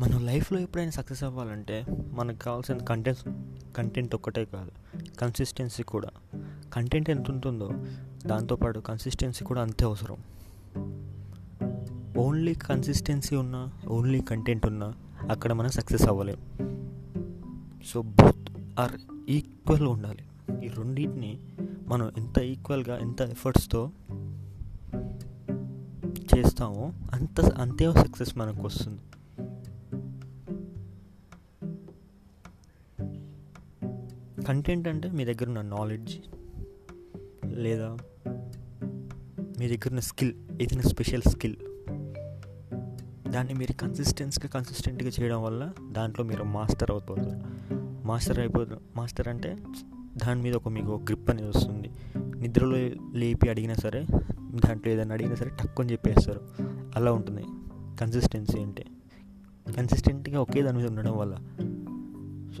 మనం లైఫ్లో ఎప్పుడైనా సక్సెస్ అవ్వాలంటే మనకు కావాల్సిన కంటెంట్ కంటెంట్ ఒక్కటే కాదు కన్సిస్టెన్సీ కూడా. కంటెంట్ ఎంత ఉంటుందో దాంతోపాటు కన్సిస్టెన్సీ కూడా అంతే అవసరం. ఓన్లీ కన్సిస్టెన్సీ ఉన్నా ఓన్లీ కంటెంట్ ఉన్నా అక్కడ మనం సక్సెస్ అవ్వలేం. సో బోత్ ఆర్ ఈక్వల్గా ఉండాలి. ఈ రెండింటిని మనం ఎంత ఈక్వల్గా ఎంత ఎఫర్ట్స్తో చేస్తామో అంత అంతే సక్సెస్ మనకు వస్తుంది. కంటెంట్ అంటే మీ దగ్గర ఉన్న నాలెడ్జ్ లేదా మీ దగ్గర ఉన్న స్కిల్ ఏదైనా స్పెషల్ స్కిల్. దాన్ని మీరు కన్సిస్టెన్స్గా కన్సిస్టెంట్గా చేయడం వల్ల దాంట్లో మీరు మాస్టర్ అవుతారు. మాస్టర్ అయిపోతారు మాస్టర్ అంటే దాని మీద ఒక మీకు గ్రిప్ అనేది వస్తుంది. నిద్రలో లేపి అడిగినా సరే దాంట్లో ఏదైనా అడిగినా సరే టక్కుని చెప్పేస్తారు. అలా ఉంటుంది. కన్సిస్టెన్సీ అంటే. కన్సిస్టెంట్గా ఒకే దాని మీద ఉండడం వల్ల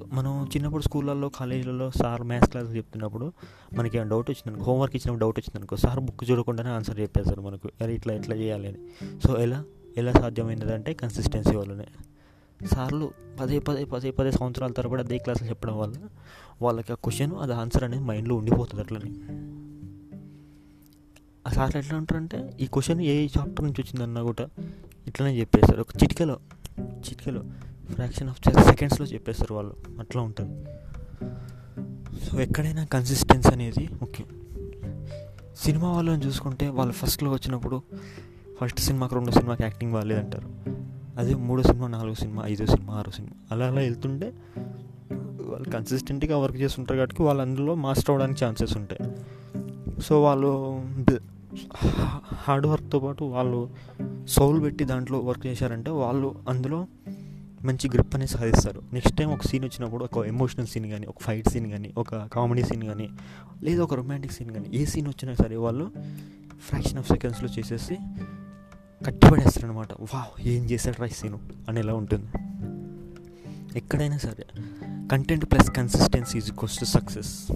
సో మనం చిన్నప్పుడు స్కూళ్ళల్లో కాలేజీలలో సార్ మ్యాథ్స్ క్లాస్ చెప్తున్నప్పుడు మనకి ఏమైనా డౌట్ వచ్చిందనుకో హోంవర్క్ ఇచ్చినప్పుడు డౌట్ వచ్చిందనుకో సార్ బుక్ చూడకుండానే ఆన్సర్ చెప్పేస్తారు మనకు. అరే ఇట్లా ఇట్లా చేయాలి అని. సో ఎలా? ఎలా సాధ్యమైనదంటే కన్సిస్టెన్సీ వల్లనే. సార్లు పదే పదే పదే పదే సంవత్సరాల తరబడి అదే క్లాసులు చెప్పడం వల్ల వాళ్ళకి ఆ క్వశ్చన్ అది ఆన్సర్ అనేది మైండ్లో ఉండిపోతుంది అట్లని. ఆ సార్లు ఎట్లా ఉంటారంటే ఈ క్వశ్చన్ ఏ చాప్టర్ నుంచి వచ్చిందన్నా కూడా ఇట్లనే చెప్పేస్తారు ఒక చిటికలో చిటికలో. ఫ్రాక్షన్ ఆఫ్ సెకండ్స్లో చెప్పేస్తారు వాళ్ళు. అట్లా ఉంటుంది. సో ఎక్కడైనా కన్సిస్టెన్సీ అనేది ముఖ్యం. సినిమా వాళ్ళని చూసుకుంటే వాళ్ళు ఫస్ట్లో వచ్చినప్పుడు ఫస్ట్ సినిమాకి రెండు సినిమాకి యాక్టింగ్ బాగాలేదంటారు. అదే మూడో సినిమా నాలుగో సినిమా ఐదో సినిమా ఆరో సినిమా. అలా అలా వెళ్తుంటే వాళ్ళు కన్సిస్టెంట్గా వర్క్ చేస్తుంటారు కాబట్టి వాళ్ళు అందులో మాస్టర్ అవ్వడానికి ఛాన్సెస్ ఉంటాయి. సో వాళ్ళు హార్డ్ వర్క్తో పాటు వాళ్ళు సౌల్ పెట్టి దాంట్లో వర్క్ చేశారంటే వాళ్ళు అందులో మంచి గ్రిప్ అనేది సాధిస్తారు. నెక్స్ట్ టైం ఒక సీన్ వచ్చినప్పుడు ఒక ఎమోషనల్ సీన్ కానీ ఒక ఫైట్ సీన్ కానీ ఒక కామెడీ సీన్ కానీ లేదా ఒక రొమాంటిక్ సీన్ కానీ ఏ సీన్ వచ్చినా సరే వాళ్ళు ఫ్రాక్షన్ ఆఫ్ సెకండ్స్లో చేసేసి కట్టిపడేస్తారనమాట వా ఏం చేశాడు రా సీను అని ఎలా ఉంటుంది. ఎక్కడైనా సరే content plus consistency is equals to success